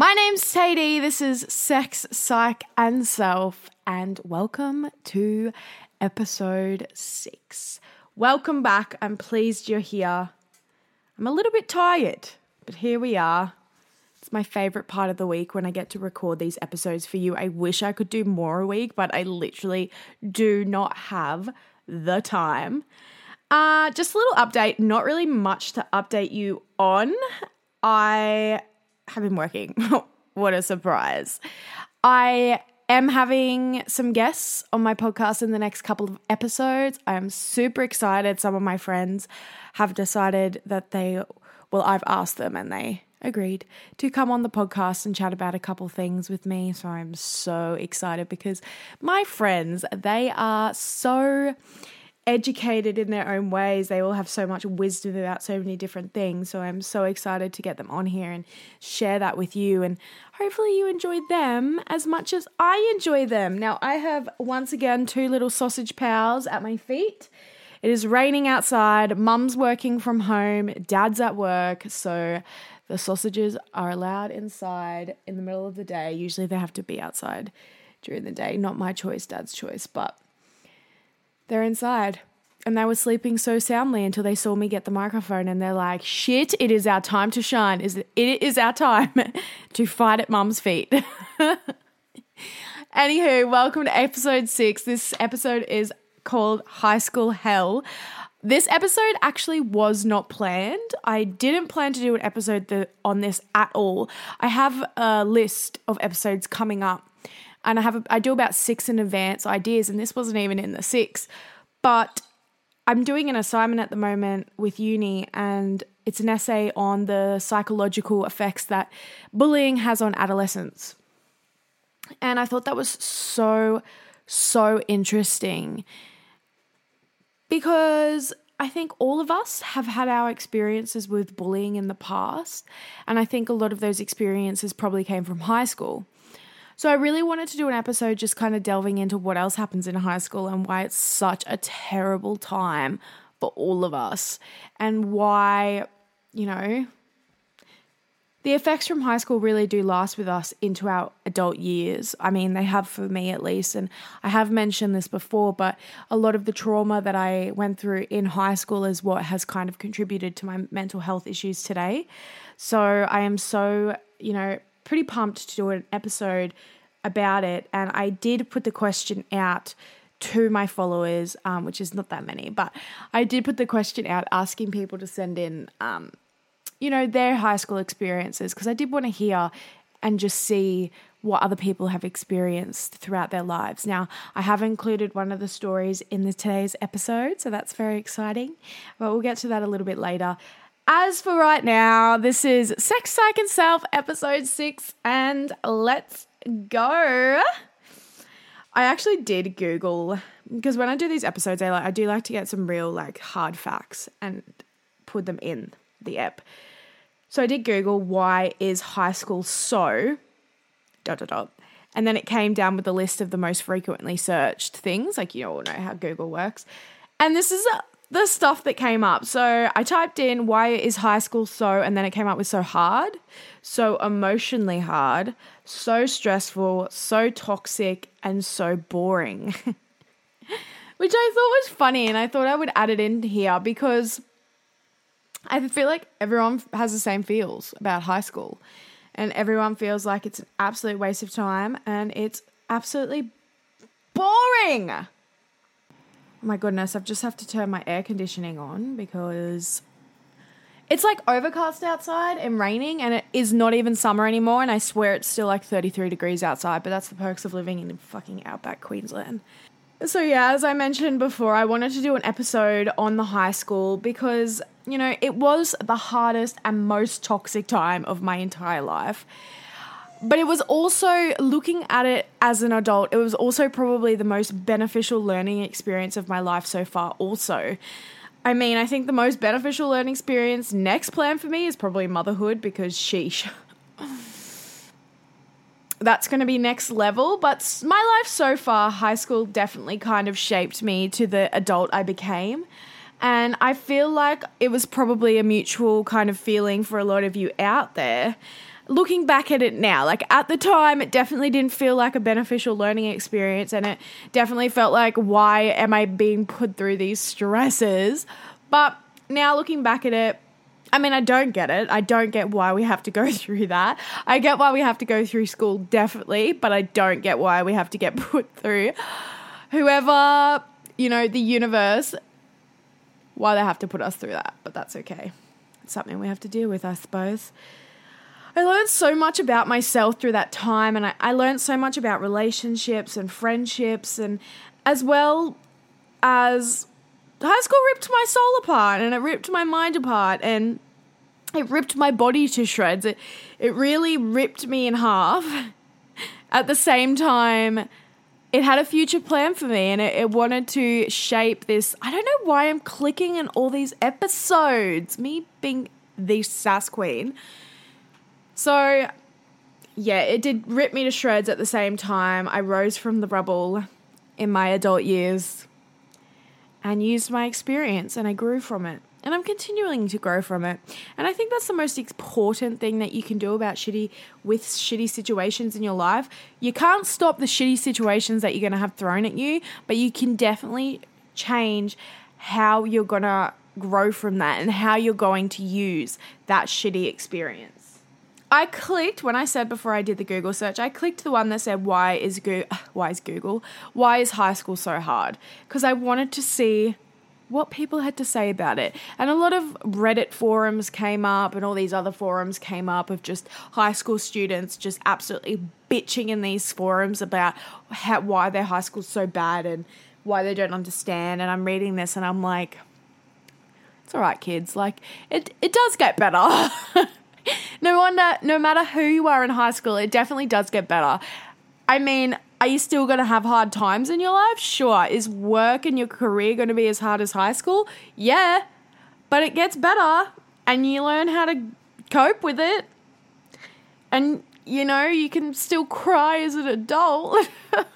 My name's Sadie. This is Sex, Psych, and Self, and welcome to episode six. Welcome back. I'm pleased you're here. I'm a little bit tired, but here we are. It's my favorite part of the week when I get to record these episodes for you. I wish I could do more a week, but I literally do not have the time. Uh, just a little update, not really much to update you on. I have been working. what a surprise. I am having some guests on my podcast in the next couple of episodes. I'm super excited. Some of my friends have decided that they, well, I've asked them and they agreed to come on the podcast and chat about a couple things with me. So I'm so excited because my friends, they are so educated in their own ways. They all have so much wisdom about so many different things. So I'm so excited to get them on here and share that with you. And hopefully you enjoy them as much as I enjoy them. Now, I have once again two little sausage pals at my feet. It is raining outside. Mum's working from home. Dad's at work. So the sausages are allowed inside in the middle of the day. Usually they have to be outside during the day. Not my choice, Dad's choice, but they're inside. And they were sleeping so soundly until they saw me get the microphone and they're like, shit, it is our time to shine. Is it is our time to fight at mum's feet. Anywho, welcome to episode six. This episode is called High School Hell. This episode actually was not planned. I didn't plan to do an episode on this at all. I have a list of episodes coming up and I have a, I do about six in advance ideas, and this wasn't even in the six. But I'm doing an assignment at the moment with uni, and it's an essay on the psychological effects that bullying has on adolescents. And I thought that was so, so interesting because I think all of us have had our experiences with bullying in the past. And I think a lot of those experiences probably came from high school. So I really wanted to do an episode just kind of delving into what else happens in high school and why it's such a terrible time for all of us and why, you know, the effects from high school really do last with us into our adult years. I mean, they have for me at least. And I have mentioned this before, but a lot of the trauma that I went through in high school is what has kind of contributed to my mental health issues today. So I am so, you know, pretty pumped to do an episode about it. And I did put the question out to my followers, um, which is not that many, but I did put the question out asking people to send in um, you know, their high school experiences because I did want to hear and just see what other people have experienced throughout their lives. Now, I have included one of the stories in the, today's episode, so that's very exciting, but we'll get to that a little bit later. As for right now, this is Sex, Psych, and Self, episode six, and let's go. I actually did Google because when I do these episodes, I like I do like to get some real like hard facts and put them in the app. So I did Google why is high school so dot dot dot. And then it came down with a list of the most frequently searched things, like you all know how Google works. And this is uh, the stuff that came up. So I typed in why is high school so, and then it came up with so hard, so emotionally hard, so stressful, so toxic, and so boring. Which I thought was funny, and I thought I would add it in here because I feel like everyone has the same feels about high school and everyone feels like it's an absolute waste of time and it's absolutely boring. My goodness, I've just have to turn my air conditioning on because it's like overcast outside and raining and it is not even summer anymore and I swear it's still like 33 degrees outside, but that's the perks of living in fucking outback Queensland. So yeah, as I mentioned before, I wanted to do an episode on the high school because you know, it was the hardest and most toxic time of my entire life. But it was also, looking at it as an adult, it was also probably the most beneficial learning experience of my life so far, also. I mean, I think the most beneficial learning experience next plan for me is probably motherhood because sheesh. That's going to be next level, but my life so far, high school definitely kind of shaped me to the adult I became. And I feel like it was probably a mutual kind of feeling for a lot of you out there. Looking back at it now, like at the time, it definitely didn't feel like a beneficial learning experience, and it definitely felt like, why am I being put through these stresses? But now looking back at it, I mean, I don't get it. I don't get why we have to go through that. I get why we have to go through school, definitely, but I don't get why we have to get put through. Whoever, you know, the universe why they have to put us through that, but that's okay. It's something we have to deal with, I suppose. I learned so much about myself through that time, and I, I learned so much about relationships and friendships, and as well as high school ripped my soul apart and it ripped my mind apart and it ripped my body to shreds. It, it really ripped me in half. At the same time, it had a future plan for me and it, it, wanted to shape this. I don't know why I'm clicking in all these episodes, me being the sass queen. So, yeah, it did rip me to shreds at the same time. I rose from the rubble in my adult years and used my experience and I grew from it and I'm continuing to grow from it. And I think that's the most important thing that you can do about shitty with shitty situations in your life. You can't stop the shitty situations that you're going to have thrown at you, but you can definitely change how you're going to grow from that and how you're going to use that shitty experience. I clicked when I said before I did the Google search. I clicked the one that said why is Go- why is Google why is high school so hard because I wanted to see what people had to say about it. And a lot of Reddit forums came up, and all these other forums came up of just high school students just absolutely bitching in these forums about how, why their high school's so bad and why they don't understand. And I'm reading this and I'm like, it's all right, kids. Like, it, it does get better. no wonder, no matter who you are in high school, it definitely does get better. I mean, are you still going to have hard times in your life? Sure. Is work and your career going to be as hard as high school? Yeah. But it gets better and you learn how to cope with it. And, you know, you can still cry as an adult.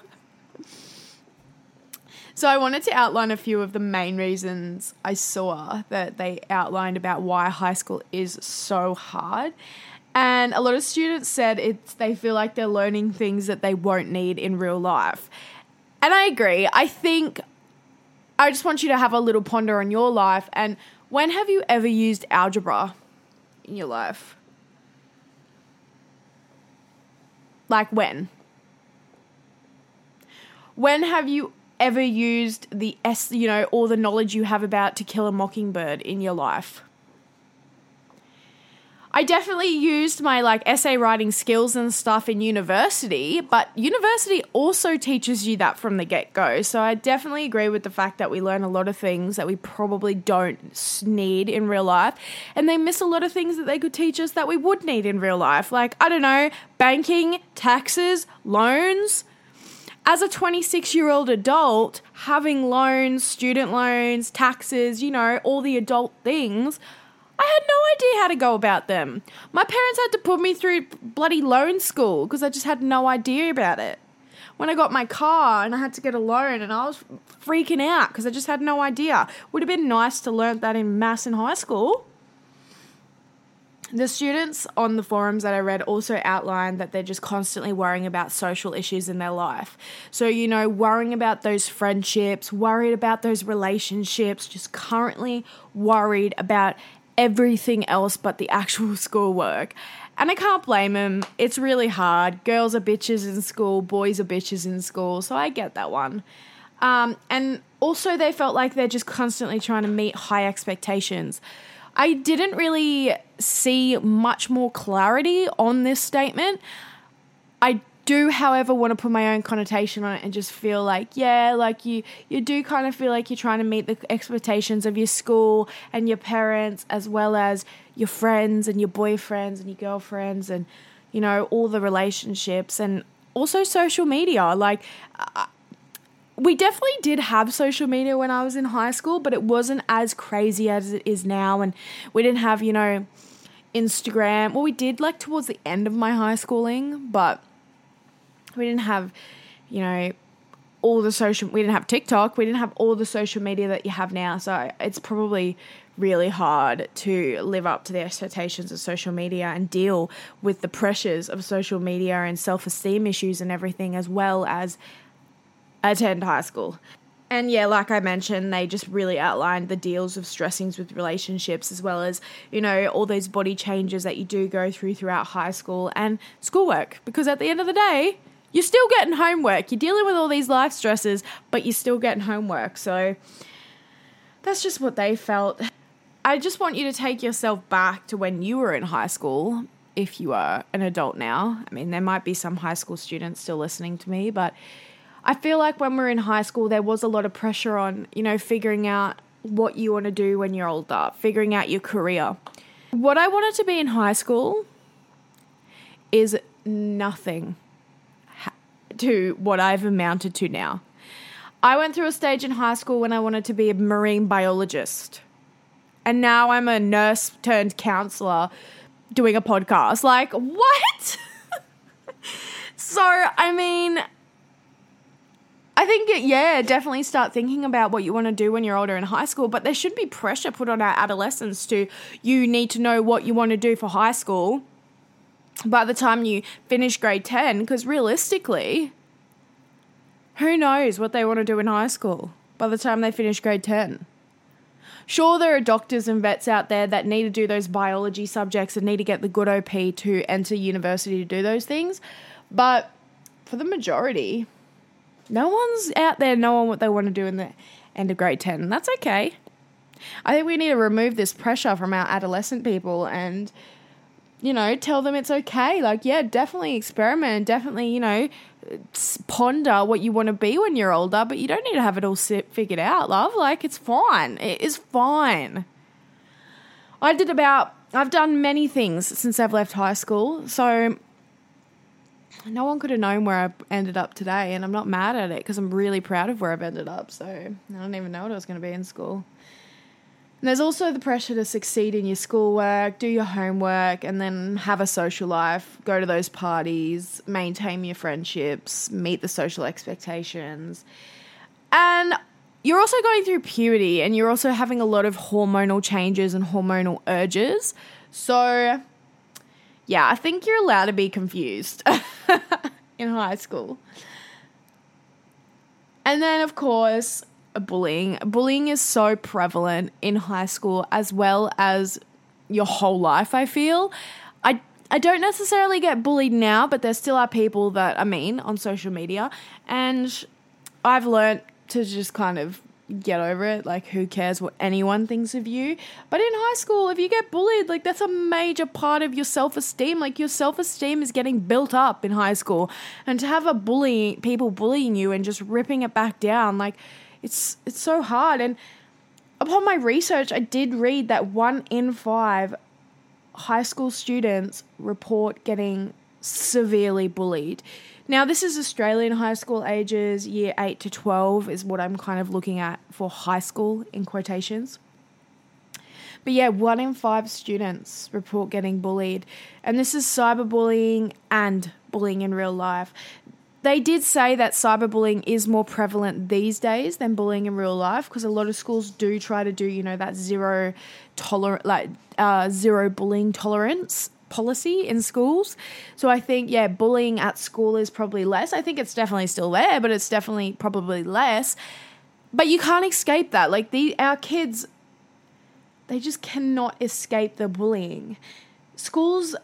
so I wanted to outline a few of the main reasons I saw that they outlined about why high school is so hard. And a lot of students said it's they feel like they're learning things that they won't need in real life. And I agree. I think I just want you to have a little ponder on your life and when have you ever used algebra in your life? Like when? When have you ever used the S, you know, all the knowledge you have about To Kill a Mockingbird in your life? I definitely used my like essay writing skills and stuff in university, but university also teaches you that from the get go. So I definitely agree with the fact that we learn a lot of things that we probably don't need in real life, and they miss a lot of things that they could teach us that we would need in real life. Like, I don't know, banking, taxes, loans as a 26 year old adult, having loans, student loans, taxes, you know, all the adult things, I had no idea how to go about them. My parents had to put me through bloody loan school because I just had no idea about it. When I got my car and I had to get a loan and I was freaking out because I just had no idea. Would have been nice to learn that in mass in high school. The students on the forums that I read also outlined that they're just constantly worrying about social issues in their life. So, you know, worrying about those friendships, worried about those relationships, just currently worried about everything else but the actual schoolwork. And I can't blame them. It's really hard. Girls are bitches in school, boys are bitches in school. So I get that one. Um, and also, they felt like they're just constantly trying to meet high expectations. I didn't really see much more clarity on this statement. I do, however, want to put my own connotation on it and just feel like, yeah, like you you do kind of feel like you're trying to meet the expectations of your school and your parents as well as your friends and your boyfriends and your girlfriends and you know all the relationships and also social media. Like we definitely did have social media when I was in high school, but it wasn't as crazy as it is now and we didn't have, you know, Instagram. Well, we did like towards the end of my high schooling, but we didn't have, you know, all the social. We didn't have TikTok. We didn't have all the social media that you have now. So it's probably really hard to live up to the expectations of social media and deal with the pressures of social media and self esteem issues and everything, as well as attend high school. And yeah, like I mentioned, they just really outlined the deals of stressings with relationships, as well as, you know, all those body changes that you do go through throughout high school and schoolwork. Because at the end of the day, you're still getting homework. You're dealing with all these life stresses, but you're still getting homework. So that's just what they felt. I just want you to take yourself back to when you were in high school, if you are an adult now. I mean, there might be some high school students still listening to me, but I feel like when we are in high school, there was a lot of pressure on, you know, figuring out what you want to do when you're older, figuring out your career. What I wanted to be in high school is nothing to what I've amounted to now. I went through a stage in high school when I wanted to be a marine biologist. And now I'm a nurse turned counselor doing a podcast. Like, what? so, I mean, I think, yeah, definitely start thinking about what you want to do when you're older in high school. But there should be pressure put on our adolescents to, you need to know what you want to do for high school by the time you finish grade 10, because realistically, who knows what they want to do in high school by the time they finish grade 10? Sure, there are doctors and vets out there that need to do those biology subjects and need to get the good OP to enter university to do those things, but for the majority, no one's out there knowing what they want to do in the end of grade 10. That's okay. I think we need to remove this pressure from our adolescent people and you know, tell them it's okay. Like, yeah, definitely experiment, definitely, you know, ponder what you want to be when you're older, but you don't need to have it all figured out, love. Like, it's fine. It is fine. I did about, I've done many things since I've left high school. So, no one could have known where I ended up today, and I'm not mad at it because I'm really proud of where I've ended up. So, I don't even know what I was going to be in school. And there's also the pressure to succeed in your schoolwork, do your homework, and then have a social life, go to those parties, maintain your friendships, meet the social expectations. And you're also going through puberty and you're also having a lot of hormonal changes and hormonal urges. So, yeah, I think you're allowed to be confused in high school. And then, of course, bullying. Bullying is so prevalent in high school as well as your whole life, I feel. I I don't necessarily get bullied now, but there still are people that are mean on social media and I've learned to just kind of get over it. Like, who cares what anyone thinks of you? But in high school, if you get bullied, like, that's a major part of your self esteem. Like, your self esteem is getting built up in high school. And to have a bully, people bullying you and just ripping it back down, like, it's, it's so hard. And upon my research, I did read that one in five high school students report getting severely bullied. Now, this is Australian high school ages, year 8 to 12 is what I'm kind of looking at for high school in quotations. But yeah, one in five students report getting bullied. And this is cyberbullying and bullying in real life. They did say that cyberbullying is more prevalent these days than bullying in real life because a lot of schools do try to do, you know, that zero tolerant, like uh, zero bullying tolerance policy in schools. So I think, yeah, bullying at school is probably less. I think it's definitely still there, but it's definitely probably less. But you can't escape that. Like the our kids they just cannot escape the bullying. Schools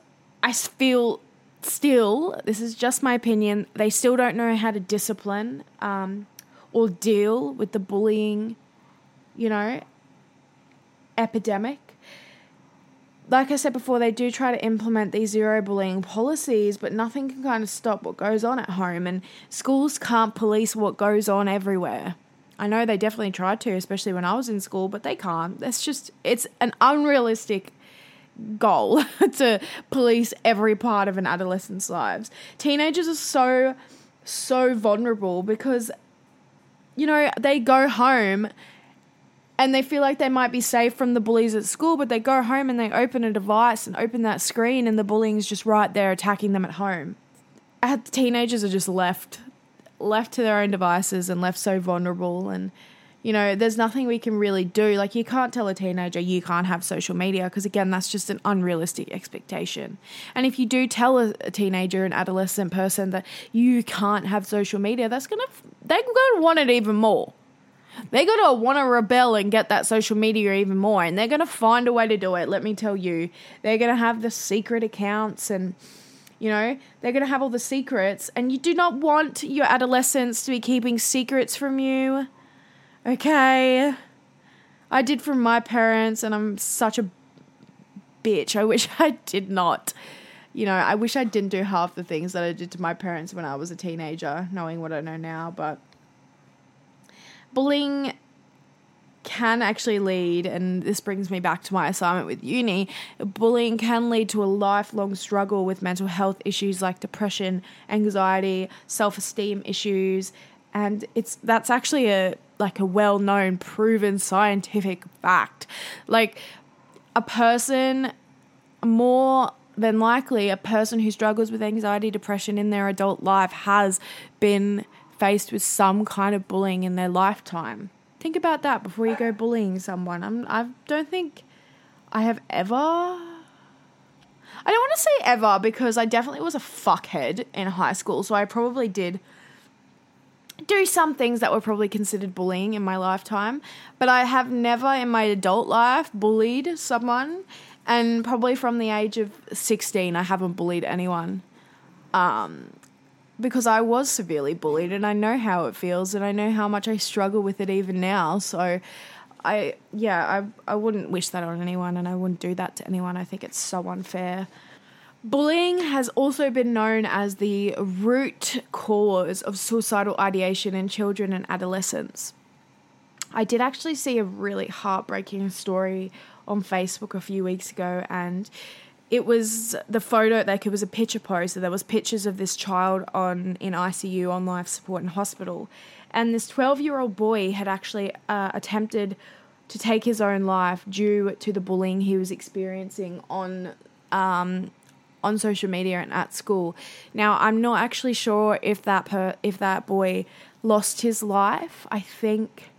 I feel still, this is just my opinion, they still don't know how to discipline um, or deal with the bullying, you know, epidemic like I said before, they do try to implement these zero bullying policies, but nothing can kind of stop what goes on at home, and schools can't police what goes on everywhere. I know they definitely tried to, especially when I was in school, but they can't. That's just, it's an unrealistic goal to police every part of an adolescent's lives. Teenagers are so, so vulnerable because, you know, they go home and they feel like they might be safe from the bullies at school, but they go home and they open a device and open that screen, and the bullying's just right there attacking them at home. Uh, teenagers are just left left to their own devices and left so vulnerable. And you know there's nothing we can really do. Like you can't tell a teenager you can't have social media because again that's just an unrealistic expectation. And if you do tell a, a teenager an adolescent person that you can't have social media that's gonna they're gonna want it even more they're going to want to rebel and get that social media even more. And they're going to find a way to do it. Let me tell you. They're going to have the secret accounts and, you know, they're going to have all the secrets. And you do not want your adolescents to be keeping secrets from you. Okay. I did from my parents, and I'm such a bitch. I wish I did not. You know, I wish I didn't do half the things that I did to my parents when I was a teenager, knowing what I know now, but bullying can actually lead, and this brings me back to my assignment with uni, bullying can lead to a lifelong struggle with mental health issues like depression, anxiety, self-esteem issues, and it's that's actually a like a well-known proven scientific fact. Like a person more than likely a person who struggles with anxiety, depression in their adult life has been faced with some kind of bullying in their lifetime. Think about that before you go bullying someone. I'm, I don't think I have ever. I don't want to say ever because I definitely was a fuckhead in high school, so I probably did do some things that were probably considered bullying in my lifetime, but I have never in my adult life bullied someone, and probably from the age of 16, I haven't bullied anyone. Um, because I was severely bullied and I know how it feels and I know how much I struggle with it even now. So I yeah, I I wouldn't wish that on anyone and I wouldn't do that to anyone. I think it's so unfair. Bullying has also been known as the root cause of suicidal ideation in children and adolescents. I did actually see a really heartbreaking story on Facebook a few weeks ago and it was the photo like it was a picture post so there was pictures of this child on in ICU on life support in hospital and this 12 year old boy had actually uh, attempted to take his own life due to the bullying he was experiencing on um, on social media and at school. Now I'm not actually sure if that per- if that boy lost his life. I think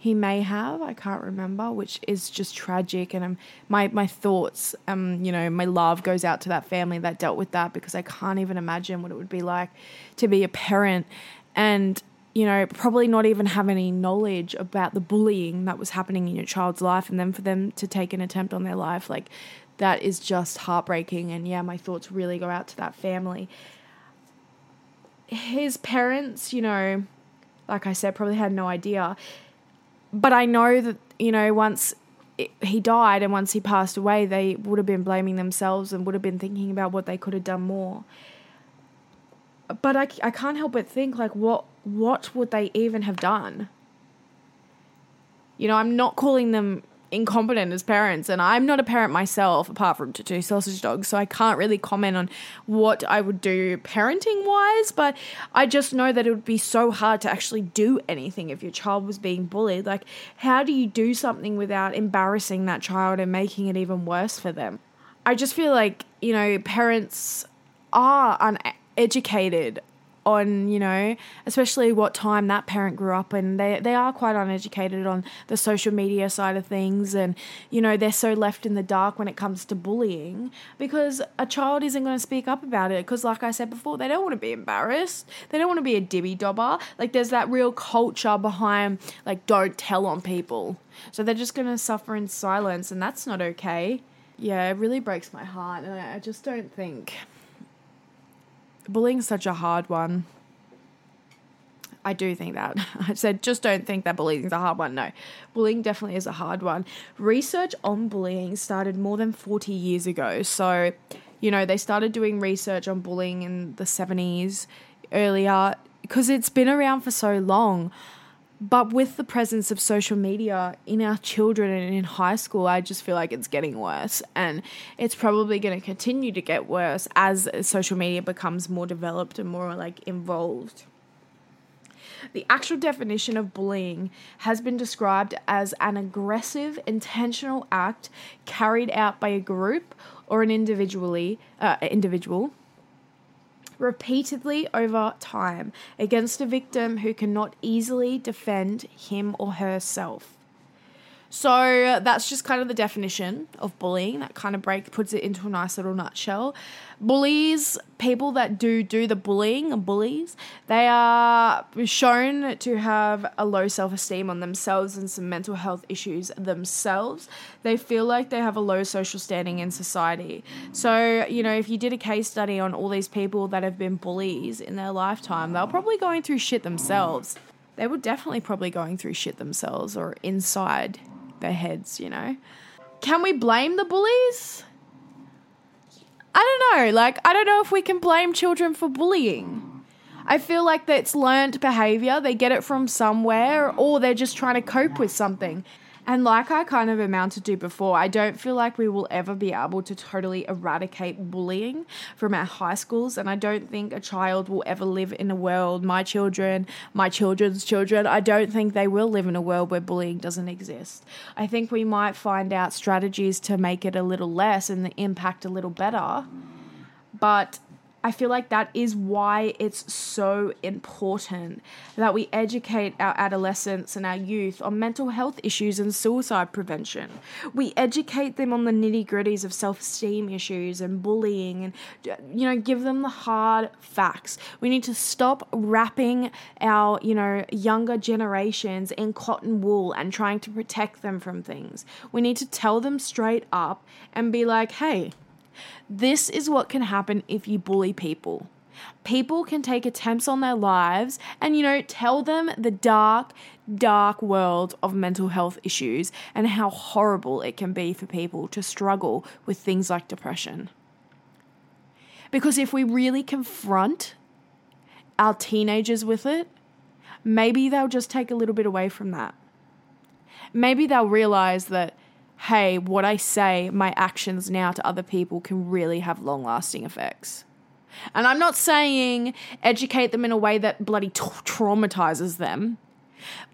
he may have i can't remember which is just tragic. And um, my my thoughts um you know my love goes out to that family that dealt with that because i can't even imagine what it would be like to be a parent and you know probably not even have any knowledge about the bullying that was happening in your child's life and then for them to take an attempt on their life like that is just heartbreaking. And yeah my thoughts really go out to that family. His parents you know like i said probably had no idea but I know that, you know, once he died and once he passed away, they would have been blaming themselves and would have been thinking about what they could have done more. But I, I can't help but think, like, what, what would they even have done? You know, I'm not calling them incompetent as parents and I'm not a parent myself apart from to two sausage dogs so I can't really comment on what I would do parenting wise but I just know that it would be so hard to actually do anything if your child was being bullied. Like how do you do something without embarrassing that child and making it even worse for them? I just feel like you know parents are uneducated on, you know, especially what time that parent grew up and they they are quite uneducated on the social media side of things and you know, they're so left in the dark when it comes to bullying because a child isn't going to speak up about it because like I said before, they don't want to be embarrassed. They don't want to be a dibby dobber. Like there's that real culture behind like don't tell on people. So they're just going to suffer in silence and that's not okay. Yeah, it really breaks my heart and I just don't think bullying's such a hard one. I do think that. I said, just don't think that bullying is a hard one. No, bullying definitely is a hard one. Research on bullying started more than 40 years ago. So, you know, they started doing research on bullying in the 70s earlier because it's been around for so long. But with the presence of social media in our children and in high school, I just feel like it's getting worse. And it's probably going to continue to get worse as social media becomes more developed and more like involved. The actual definition of bullying has been described as an aggressive, intentional act carried out by a group or an individually uh, individual repeatedly over time against a victim who cannot easily defend him or herself. So that's just kind of the definition of bullying. That kind of break puts it into a nice little nutshell. Bullies, people that do do the bullying, bullies, they are shown to have a low self-esteem on themselves and some mental health issues themselves. They feel like they have a low social standing in society. So, you know, if you did a case study on all these people that have been bullies in their lifetime, they're probably going through shit themselves. They were definitely probably going through shit themselves or inside their heads, you know? Can we blame the bullies? I don't know. Like, I don't know if we can blame children for bullying. I feel like that's learned behavior. They get it from somewhere, or they're just trying to cope with something. And like I kind of amounted to before, I don't feel like we will ever be able to totally eradicate bullying from our high schools. And I don't think a child will ever live in a world, my children, my children's children, I don't think they will live in a world where bullying doesn't exist. I think we might find out strategies to make it a little less and the impact a little better. But I feel like that is why it's so important that we educate our adolescents and our youth on mental health issues and suicide prevention. We educate them on the nitty gritties of self esteem issues and bullying and, you know, give them the hard facts. We need to stop wrapping our, you know, younger generations in cotton wool and trying to protect them from things. We need to tell them straight up and be like, hey, this is what can happen if you bully people. People can take attempts on their lives and, you know, tell them the dark, dark world of mental health issues and how horrible it can be for people to struggle with things like depression. Because if we really confront our teenagers with it, maybe they'll just take a little bit away from that. Maybe they'll realize that hey, what I say, my actions now to other people can really have long lasting effects. And I'm not saying educate them in a way that bloody t- traumatizes them,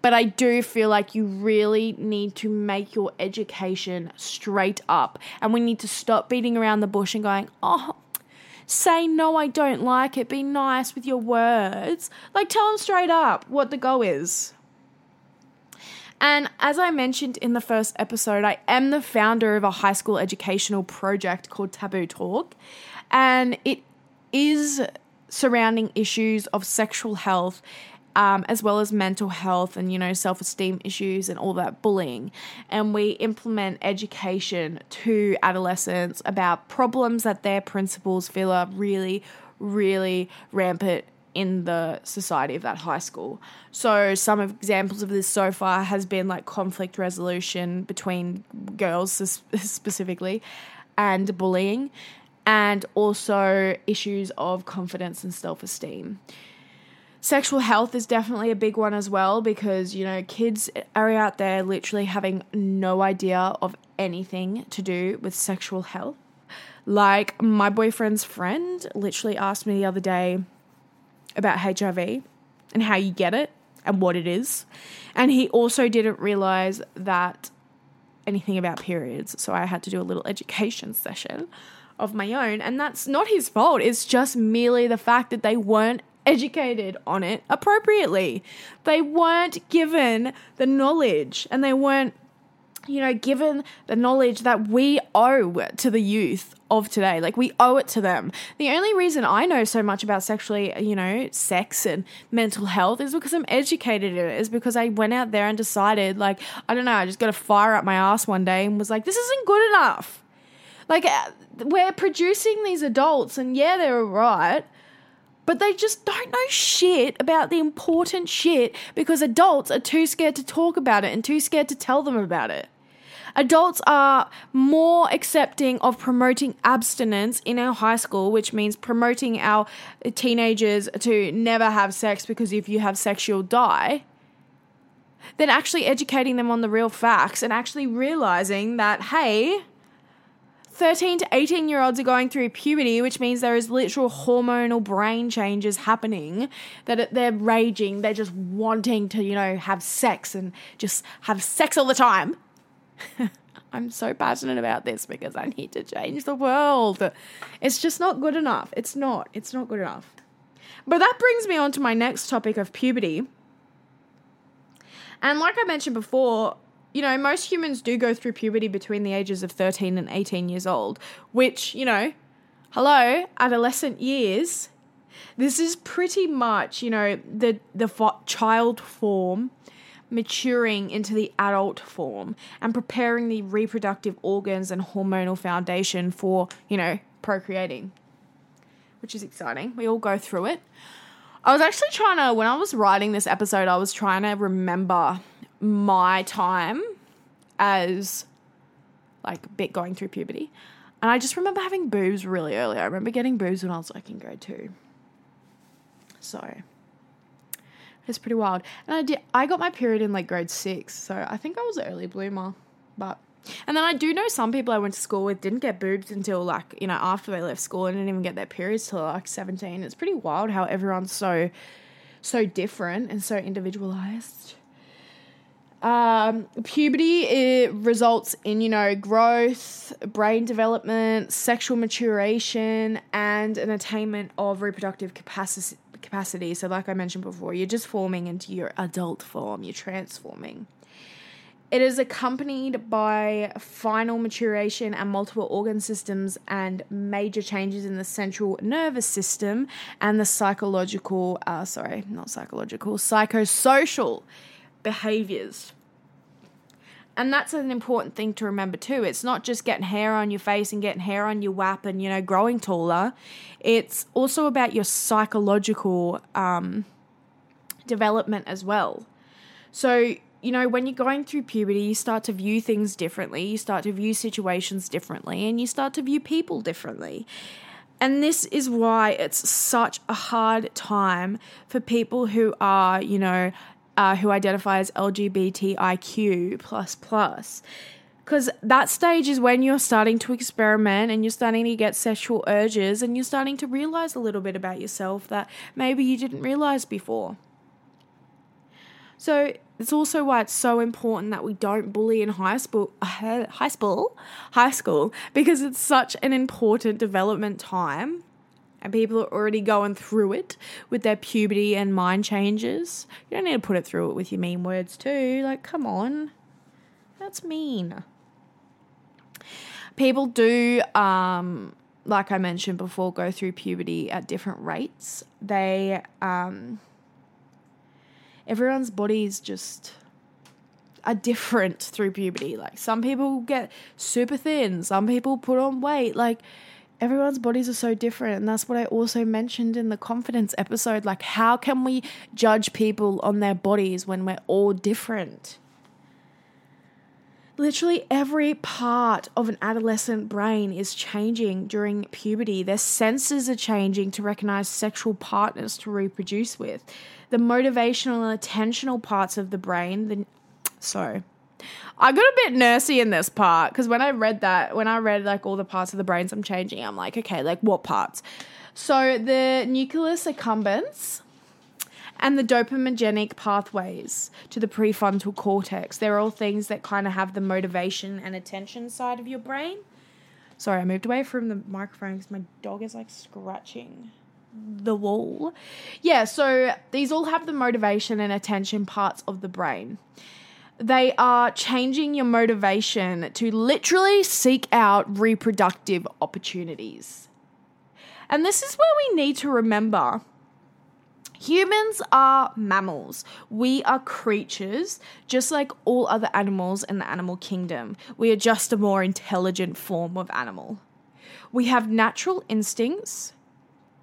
but I do feel like you really need to make your education straight up. And we need to stop beating around the bush and going, oh, say no, I don't like it. Be nice with your words. Like, tell them straight up what the goal is. And as I mentioned in the first episode, I am the founder of a high school educational project called Taboo Talk. And it is surrounding issues of sexual health um, as well as mental health and you know self-esteem issues and all that bullying and we implement education to adolescents about problems that their principals feel are really really rampant in the society of that high school. So some examples of this so far has been like conflict resolution between girls specifically and bullying and also issues of confidence and self-esteem. Sexual health is definitely a big one as well because, you know, kids are out there literally having no idea of anything to do with sexual health. Like, my boyfriend's friend literally asked me the other day about HIV and how you get it and what it is. And he also didn't realize that anything about periods. So I had to do a little education session of my own. And that's not his fault. It's just merely the fact that they weren't educated on it appropriately. They weren't given the knowledge and they weren't you know, given the knowledge that we owe to the youth of today. Like we owe it to them. The only reason I know so much about sexually, you know, sex and mental health is because I'm educated in it. Is because I went out there and decided, like, I don't know, I just got a fire up my ass one day and was like, this isn't good enough. Like, uh, we're producing these adults, and yeah, they're right. But they just don't know shit about the important shit because adults are too scared to talk about it and too scared to tell them about it. Adults are more accepting of promoting abstinence in our high school, which means promoting our teenagers to never have sex because if you have sex, you'll die, than actually educating them on the real facts and actually realizing that, hey, 13 to 18 year olds are going through puberty, which means there is literal hormonal brain changes happening, that they're raging, they're just wanting to, you know, have sex and just have sex all the time. I'm so passionate about this because I need to change the world. It's just not good enough. It's not. It's not good enough. But that brings me on to my next topic of puberty. And like I mentioned before, you know, most humans do go through puberty between the ages of 13 and 18 years old, which, you know, hello, adolescent years. This is pretty much, you know, the the child form maturing into the adult form and preparing the reproductive organs and hormonal foundation for, you know, procreating, which is exciting. We all go through it. I was actually trying to, when I was writing this episode, I was trying to remember my time as like a bit going through puberty. And I just remember having boobs really early. I remember getting boobs when I was like in grade two. So it's pretty wild. And I did I got my period in like grade six, so I think I was an early bloomer. But and then I do know some people I went to school with didn't get boobs until like, you know, after they left school and didn't even get their periods till like 17. It's pretty wild how everyone's so so different and so individualized. Um, puberty it results in you know growth, brain development, sexual maturation, and an attainment of reproductive capacity capacity. So, like I mentioned before, you're just forming into your adult form, you're transforming. It is accompanied by final maturation and multiple organ systems and major changes in the central nervous system and the psychological, uh, sorry, not psychological, psychosocial behaviors. And that's an important thing to remember too. It's not just getting hair on your face and getting hair on your wap and, you know, growing taller. It's also about your psychological um, development as well. So, you know, when you're going through puberty, you start to view things differently, you start to view situations differently, and you start to view people differently. And this is why it's such a hard time for people who are, you know, uh, who identify as LGBTIQ plus plus. Because that stage is when you're starting to experiment and you're starting to get sexual urges and you're starting to realize a little bit about yourself that maybe you didn't realize before. So it's also why it's so important that we don't bully in high school, high school, high school, because it's such an important development time and people are already going through it with their puberty and mind changes. You don't need to put it through it with your mean words too. Like, come on. That's mean. People do, um, like I mentioned before, go through puberty at different rates. They, um, everyone's bodies just are different through puberty. Like, some people get super thin, some people put on weight. Like, everyone's bodies are so different. And that's what I also mentioned in the confidence episode. Like, how can we judge people on their bodies when we're all different? Literally every part of an adolescent brain is changing during puberty. Their senses are changing to recognize sexual partners to reproduce with. The motivational and attentional parts of the brain, the so I got a bit nursey in this part because when I read that, when I read like all the parts of the brains I'm changing, I'm like, okay, like what parts? So the nucleus accumbens and the dopaminergic pathways to the prefrontal cortex. They're all things that kind of have the motivation and attention side of your brain. Sorry, I moved away from the microphone because my dog is like scratching the wall. Yeah, so these all have the motivation and attention parts of the brain. They are changing your motivation to literally seek out reproductive opportunities. And this is where we need to remember Humans are mammals. We are creatures, just like all other animals in the animal kingdom. We are just a more intelligent form of animal. We have natural instincts,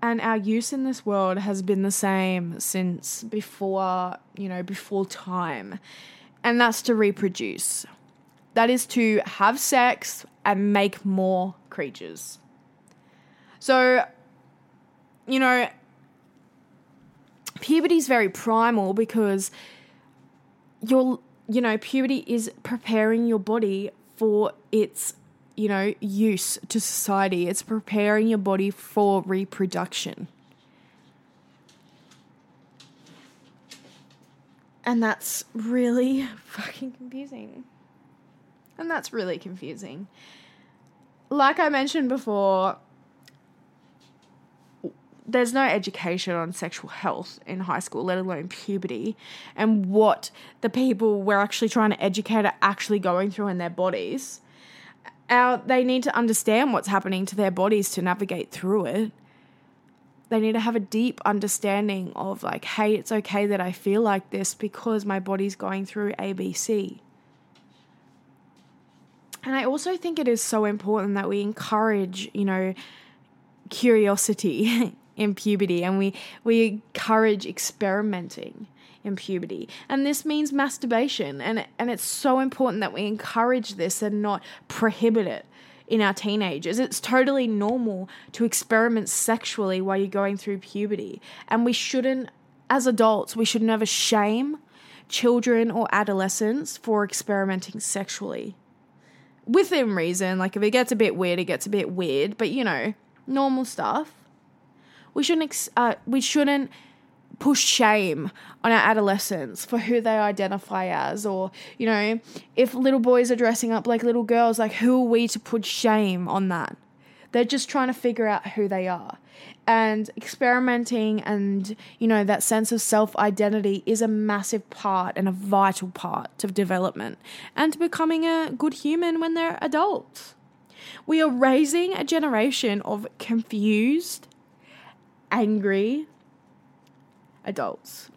and our use in this world has been the same since before, you know, before time. And that's to reproduce. That is to have sex and make more creatures. So, you know, puberty is very primal because you're you know puberty is preparing your body for its you know use to society it's preparing your body for reproduction and that's really fucking confusing and that's really confusing like i mentioned before there's no education on sexual health in high school, let alone puberty, and what the people we're actually trying to educate are actually going through in their bodies. Our, they need to understand what's happening to their bodies to navigate through it. They need to have a deep understanding of, like, hey, it's okay that I feel like this because my body's going through ABC. And I also think it is so important that we encourage, you know, curiosity in puberty and we, we encourage experimenting in puberty. And this means masturbation. And, and it's so important that we encourage this and not prohibit it in our teenagers. It's totally normal to experiment sexually while you're going through puberty. And we shouldn't, as adults, we should never shame children or adolescents for experimenting sexually. Within reason, like if it gets a bit weird, it gets a bit weird, but you know, normal stuff. We shouldn't ex- uh, we shouldn't push shame on our adolescents for who they identify as. Or you know if little boys are dressing up like little girls like who are we to put shame on that? They're just trying to figure out who they are. And experimenting and you know that sense of self identity is a massive part and a vital part of development and to becoming a good human when they're adults. We are raising a generation of confused angry adults.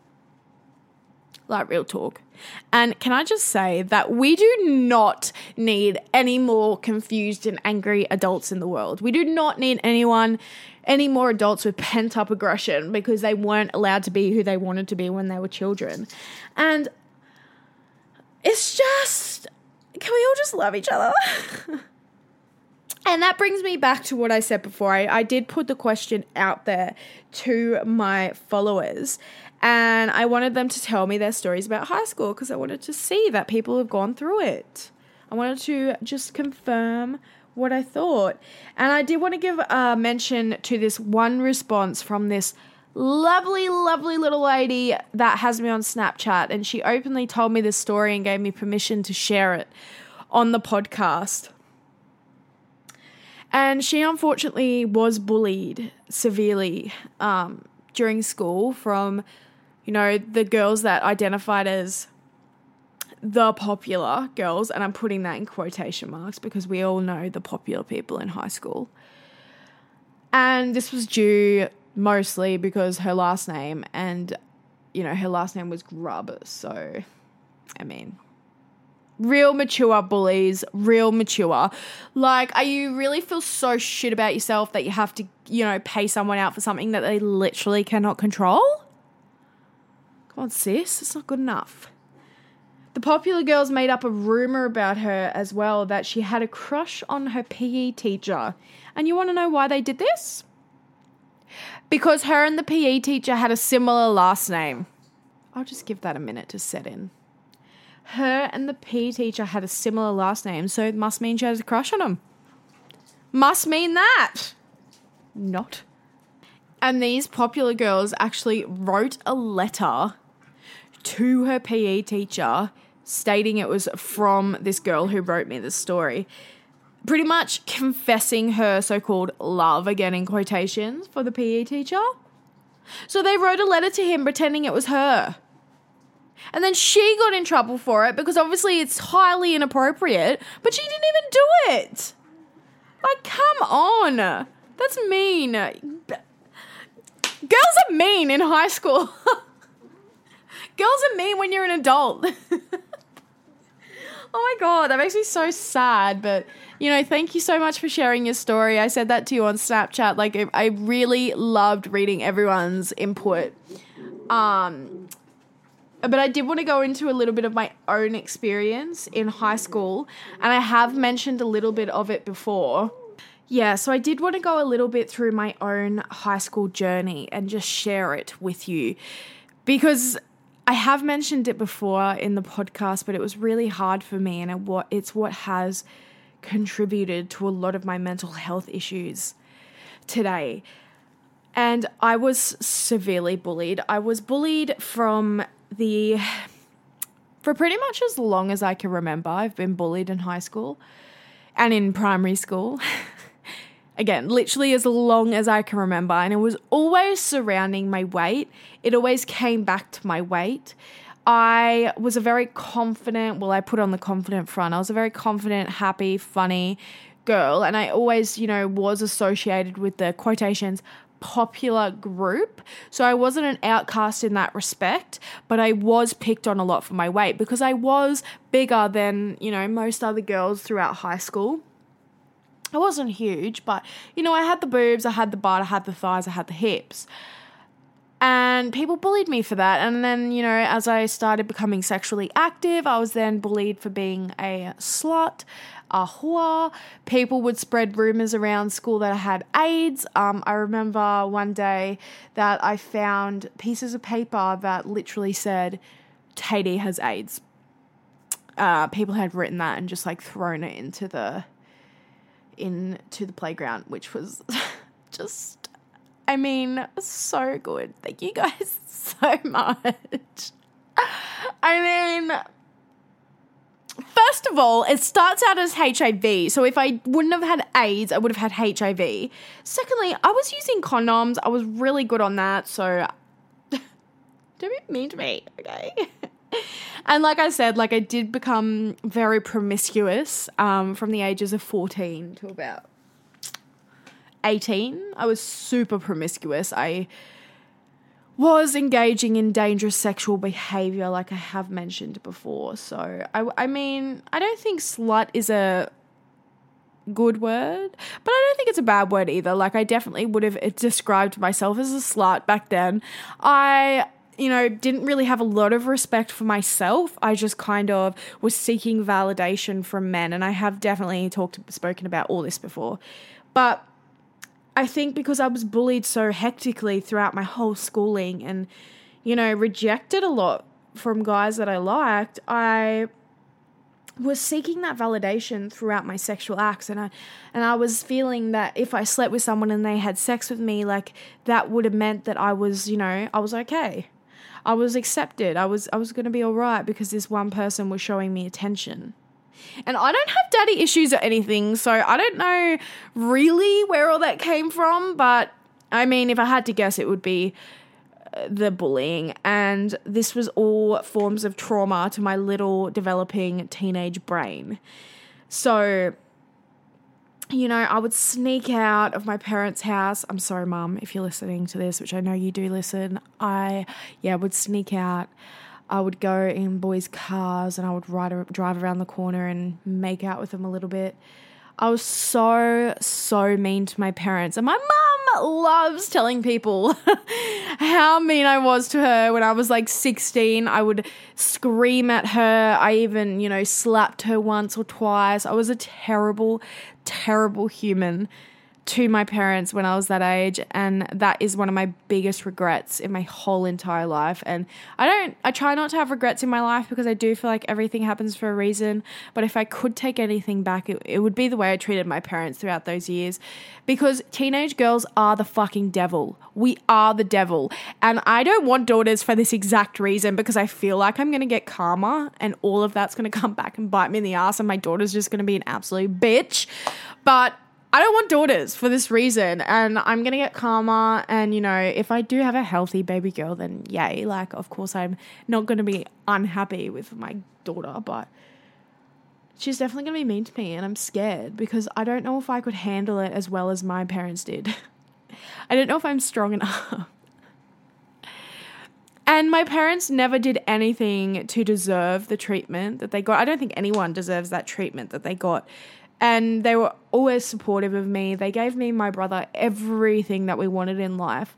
Like real talk. And can I just say that we do not need any more confused and angry adults in the world. We do not need anyone, any more adults with pent up aggression because they weren't allowed to be who they wanted to be when they were children. And it's just, can we all just love each other? And that brings me back to what I said before. I, I did put the question out there to my followers, and I wanted them to tell me their stories about high school because I wanted to see that people have gone through it. I wanted to just confirm what I thought. And I did want to give a mention to this one response from this lovely, lovely little lady that has me on Snapchat. And she openly told me this story and gave me permission to share it on the podcast. And she unfortunately was bullied severely um, during school from, you know, the girls that identified as the popular girls, and I'm putting that in quotation marks because we all know the popular people in high school. And this was due mostly because her last name, and you know, her last name was Grubb. So, I mean, Real mature bullies, real mature. Like, are you really feel so shit about yourself that you have to, you know, pay someone out for something that they literally cannot control? Come on, sis, it's not good enough. The popular girls made up a rumor about her as well that she had a crush on her PE teacher. And you want to know why they did this? Because her and the PE teacher had a similar last name. I'll just give that a minute to set in. Her and the PE teacher had a similar last name, so it must mean she has a crush on him. Must mean that. Not. And these popular girls actually wrote a letter to her PE teacher stating it was from this girl who wrote me this story. Pretty much confessing her so called love, again in quotations, for the PE teacher. So they wrote a letter to him pretending it was her. And then she got in trouble for it because obviously it's highly inappropriate, but she didn't even do it. Like, come on. That's mean. Girls are mean in high school. Girls are mean when you're an adult. oh my god, that makes me so sad. But you know, thank you so much for sharing your story. I said that to you on Snapchat. Like, I really loved reading everyone's input. Um, but I did want to go into a little bit of my own experience in high school, and I have mentioned a little bit of it before. Yeah, so I did want to go a little bit through my own high school journey and just share it with you because I have mentioned it before in the podcast, but it was really hard for me, and it's what has contributed to a lot of my mental health issues today. And I was severely bullied. I was bullied from the for pretty much as long as I can remember. I've been bullied in high school and in primary school. Again, literally as long as I can remember. And it was always surrounding my weight. It always came back to my weight. I was a very confident, well, I put on the confident front. I was a very confident, happy, funny girl. And I always, you know, was associated with the quotations popular group. So I wasn't an outcast in that respect, but I was picked on a lot for my weight because I was bigger than, you know, most other girls throughout high school. I wasn't huge, but you know, I had the boobs, I had the butt, I had the thighs, I had the hips. And people bullied me for that. And then, you know, as I started becoming sexually active, I was then bullied for being a slut, a whore. People would spread rumors around school that I had AIDS. Um, I remember one day that I found pieces of paper that literally said, Tatey has AIDS. Uh, people had written that and just like thrown it into the into the playground, which was just, I mean, so good. Thank you guys so much. I mean, first of all, it starts out as HIV. So if I wouldn't have had AIDS, I would have had HIV. Secondly, I was using condoms. I was really good on that. So don't be mean to me, okay? and like I said, like I did become very promiscuous um, from the ages of 14 to about 18. I was super promiscuous. I was engaging in dangerous sexual behavior, like I have mentioned before. So, I, I mean, I don't think slut is a good word, but I don't think it's a bad word either. Like, I definitely would have described myself as a slut back then. I you know, didn't really have a lot of respect for myself. I just kind of was seeking validation from men. And I have definitely talked, spoken about all this before. But I think because I was bullied so hectically throughout my whole schooling and, you know, rejected a lot from guys that I liked, I was seeking that validation throughout my sexual acts and I and I was feeling that if I slept with someone and they had sex with me like that would have meant that I was, you know, I was okay. I was accepted. I was I was going to be all right because this one person was showing me attention. And I don't have daddy issues or anything, so I don't know really where all that came from, but I mean, if I had to guess, it would be uh, the bullying. And this was all forms of trauma to my little developing teenage brain. So you know, I would sneak out of my parents' house. I'm sorry, mum, if you're listening to this, which I know you do listen. I, yeah, would sneak out I would go in boys' cars and I would ride, drive around the corner and make out with them a little bit. I was so, so mean to my parents. And my mum loves telling people how mean I was to her when I was like 16. I would scream at her. I even, you know, slapped her once or twice. I was a terrible, terrible human to my parents when I was that age and that is one of my biggest regrets in my whole entire life. And I don't I try not to have regrets in my life because I do feel like everything happens for a reason. But if I could take anything back it, it would be the way I treated my parents throughout those years. Because teenage girls are the fucking devil. We are the devil. And I don't want daughters for this exact reason because I feel like I'm going to get karma and all of that's going to come back and bite me in the ass and my daughter's just going to be an absolute bitch. But I don't want daughters for this reason, and I'm gonna get karma. And you know, if I do have a healthy baby girl, then yay! Like, of course, I'm not gonna be unhappy with my daughter, but she's definitely gonna be mean to me, and I'm scared because I don't know if I could handle it as well as my parents did. I don't know if I'm strong enough. And my parents never did anything to deserve the treatment that they got. I don't think anyone deserves that treatment that they got and they were always supportive of me. They gave me my brother everything that we wanted in life.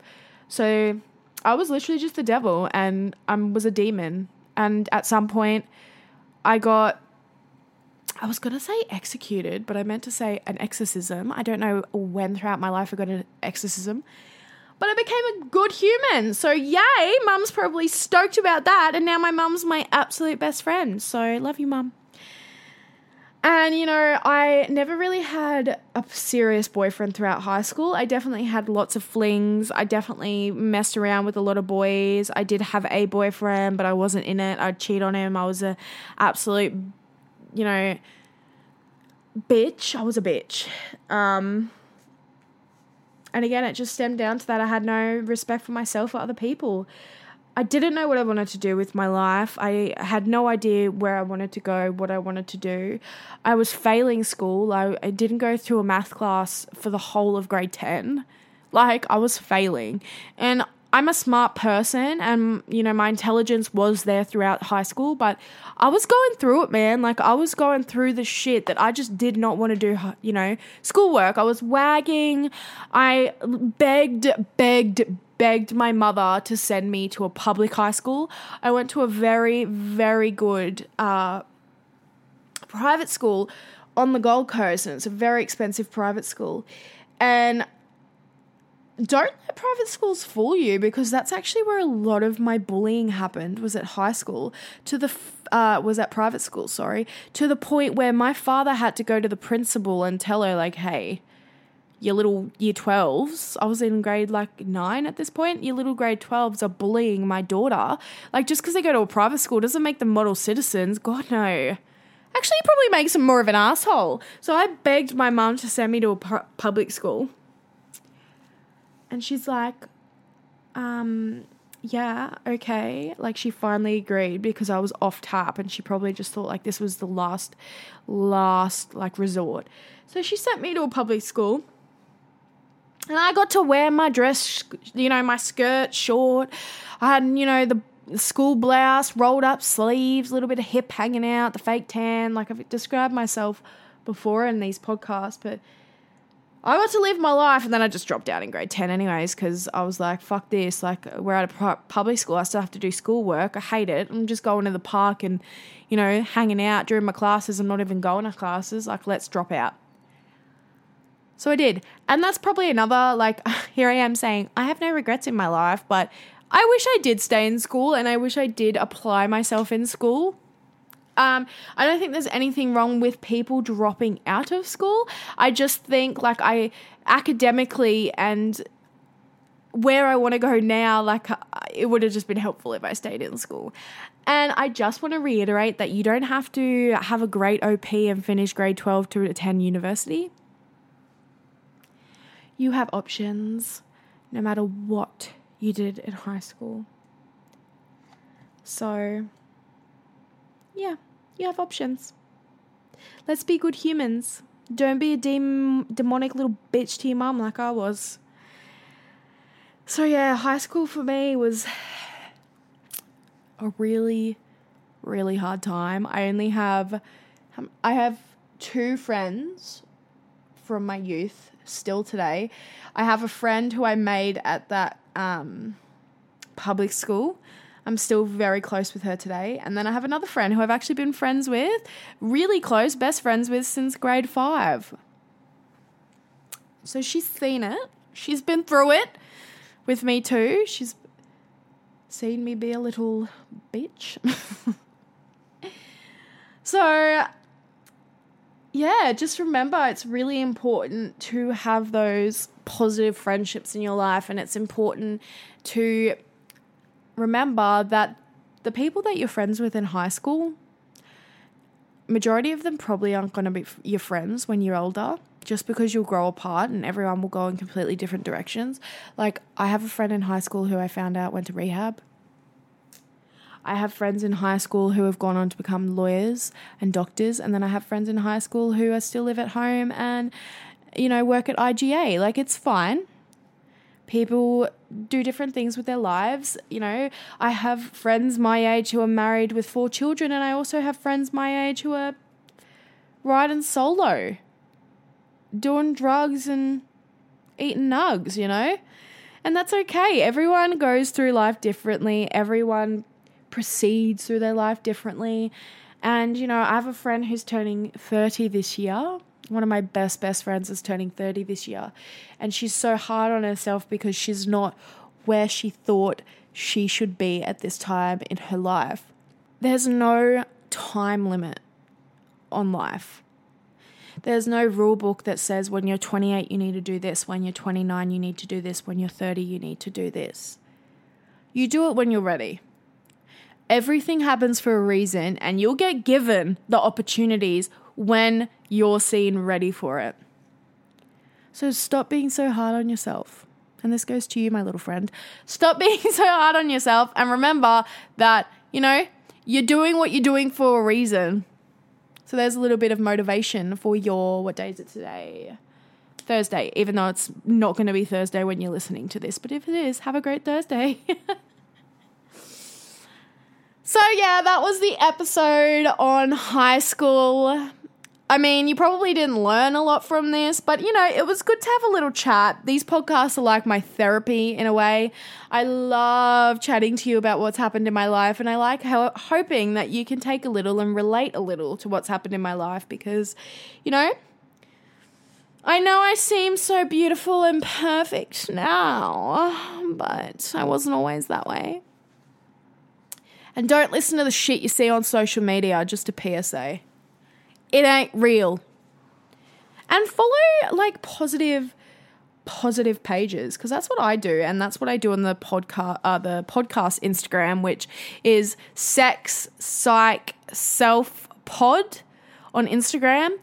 So I was literally just the devil and I was a demon. And at some point, I got, I was going to say executed, but I meant to say an exorcism. I don't know when throughout my life I got an exorcism. But I became a good human. So, yay, mum's probably stoked about that. And now my mum's my absolute best friend. So, love you, mum. And, you know, I never really had a serious boyfriend throughout high school. I definitely had lots of flings. I definitely messed around with a lot of boys. I did have a boyfriend, but I wasn't in it. I'd cheat on him. I was a absolute, you know, bitch. I was a bitch. Um, and again, it just stemmed down to that I had no respect for myself or other people. I didn't know what I wanted to do with my life. I had no idea where I wanted to go, what I wanted to do. I was failing school. I, I didn't go through a math class for the whole of grade 10. Like, I was failing. And I'm a smart person and you know my intelligence was there throughout high school but I was going through it man like I was going through the shit that I just did not want to do you know schoolwork I was wagging I begged begged begged my mother to send me to a public high school. I went to a very, very good uh, private school on the Gold Coast, and it's a very expensive private school. And don't let private schools fool you because that's actually where a lot of my bullying happened was at high school to the uh, was at private school sorry to the point where my father had to go to the principal and tell her like hey your little year 12s, I was in grade like nine at this point, your little grade 12s are bullying my daughter. Like, just because they go to a private school doesn't make them model citizens. God, no. Actually, probably makes them more of an asshole. So I begged my mum to send me to a pu- public school. And she's like, um, yeah, okay. Like she finally agreed because I was off tap and she probably just thought like this was the last, last like resort. So she sent me to a public school. And I got to wear my dress, you know, my skirt short. I had, you know, the school blouse, rolled up sleeves, a little bit of hip hanging out, the fake tan. Like I've described myself before in these podcasts, but I got to live my life and then I just dropped out in grade 10 anyways because I was like, fuck this. Like, we're at a public school. I still have to do schoolwork. I hate it. I'm just going to the park and, you know, hanging out during my classes. I'm not even going to classes. Like, let's drop out. So I did. And that's probably another, like, here I am saying, I have no regrets in my life, but I wish I did stay in school and I wish I did apply myself in school. Um, I don't think there's anything wrong with people dropping out of school. I just think, like, I academically and where I want to go now, like, uh, it would have just been helpful if I stayed in school. And I just want to reiterate that you don't have to have a great OP and finish grade 12 to attend university you have options no matter what you did in high school. So, yeah, you have options. Let's be good humans. Don't be a dem- demonic little bitch to your mum like I was. So, yeah, high school for me was a really, really hard time. I only have, I have two friends from my youth still today. I have a friend who I made at that um, public school. I'm still very close with her today. And then I have another friend who I've actually been friends with, really close, best friends with since grade five. So she's seen it. She's been through it with me too. She's seen me be a little bitch. so, yeah, just remember it's really important to have those positive friendships in your life, and it's important to remember that the people that you're friends with in high school, majority of them probably aren't going to be your friends when you're older just because you'll grow apart and everyone will go in completely different directions. Like, I have a friend in high school who I found out went to rehab. I have friends in high school who have gone on to become lawyers and doctors, and then I have friends in high school who are still live at home and, you know, work at IGA. Like, it's fine. People do different things with their lives. You know, I have friends my age who are married with four children, and I also have friends my age who are riding solo doing drugs and eating nugs, you know? And that's okay. Everyone goes through life differently. Everyone proceeds through their life differently. And, you know, I have a friend who's turning 30 this year. One of my best, best friends is turning 30 this year. And she's so hard on herself because she's not where she thought she should be at this time in her life. There's no time limit on life. There's no rule book that says when you're 28 you need to do this, when you're 29 you need to do this, when you're 30 you need to do this. You do it when you're ready. Everything happens for a reason, and you'll get given the opportunities when you're seen ready for it. So stop being so hard on yourself. And this goes to you, my little friend. Stop being so hard on yourself and remember that, you know, you're doing what you're doing for a reason. So there's a little bit of motivation for your, what day is it today? Thursday, even though it's not going to be Thursday when you're listening to this. But if it is, have a great Thursday. so, yeah, that was the episode on high school. I mean, you probably didn't learn a lot from this, but you know, it was good to have a little chat. These podcasts are like my therapy in a way. I love chatting to you about what's happened in my life, and I like ho- hoping that you can take a little and relate a little to what's happened in my life because, you know, I know I seem so beautiful and perfect now, but I wasn't always that way. And don't listen to the shit you see on social media, just a PSA. It ain't real. And follow like positive positive pages because that's what I do and that's what I do on the podcast uh, the podcast Instagram which is sex psych self pod on Instagram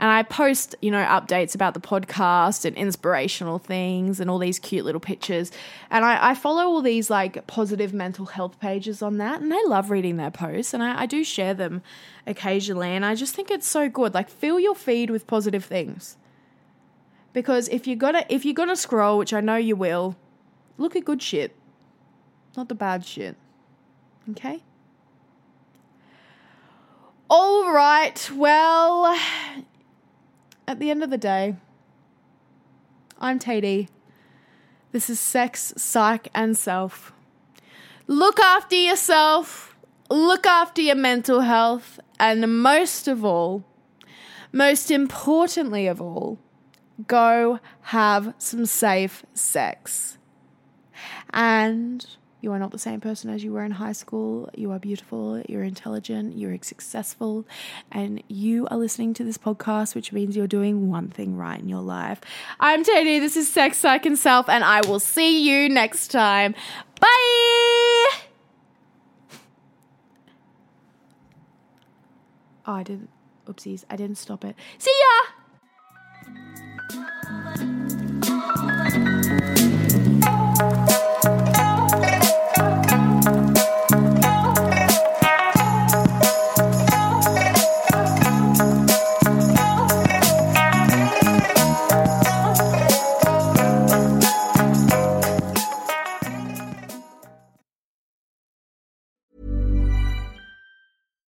and I post, you know, updates about the podcast and inspirational things and all these cute little pictures. And I, I follow all these like positive mental health pages on that. And I love reading their posts and I, I do share them occasionally. And I just think it's so good. Like fill your feed with positive things. Because if you're gonna if you're gonna scroll, which I know you will, look at good shit. Not the bad shit. Okay? All right. Well, at the end of the day, I'm Tatey. This is Sex, Psych, and Self. Look after yourself, look after your mental health, and most of all, most importantly of all, go have some safe sex. And you are not the same person as you were in high school. You are beautiful, you're intelligent, you're successful, and you are listening to this podcast, which means you're doing one thing right in your life. I'm Tony, this is Sex, Psych, and Self, and I will see you next time. Bye! Oh, I didn't. Oopsies, I didn't stop it. See ya!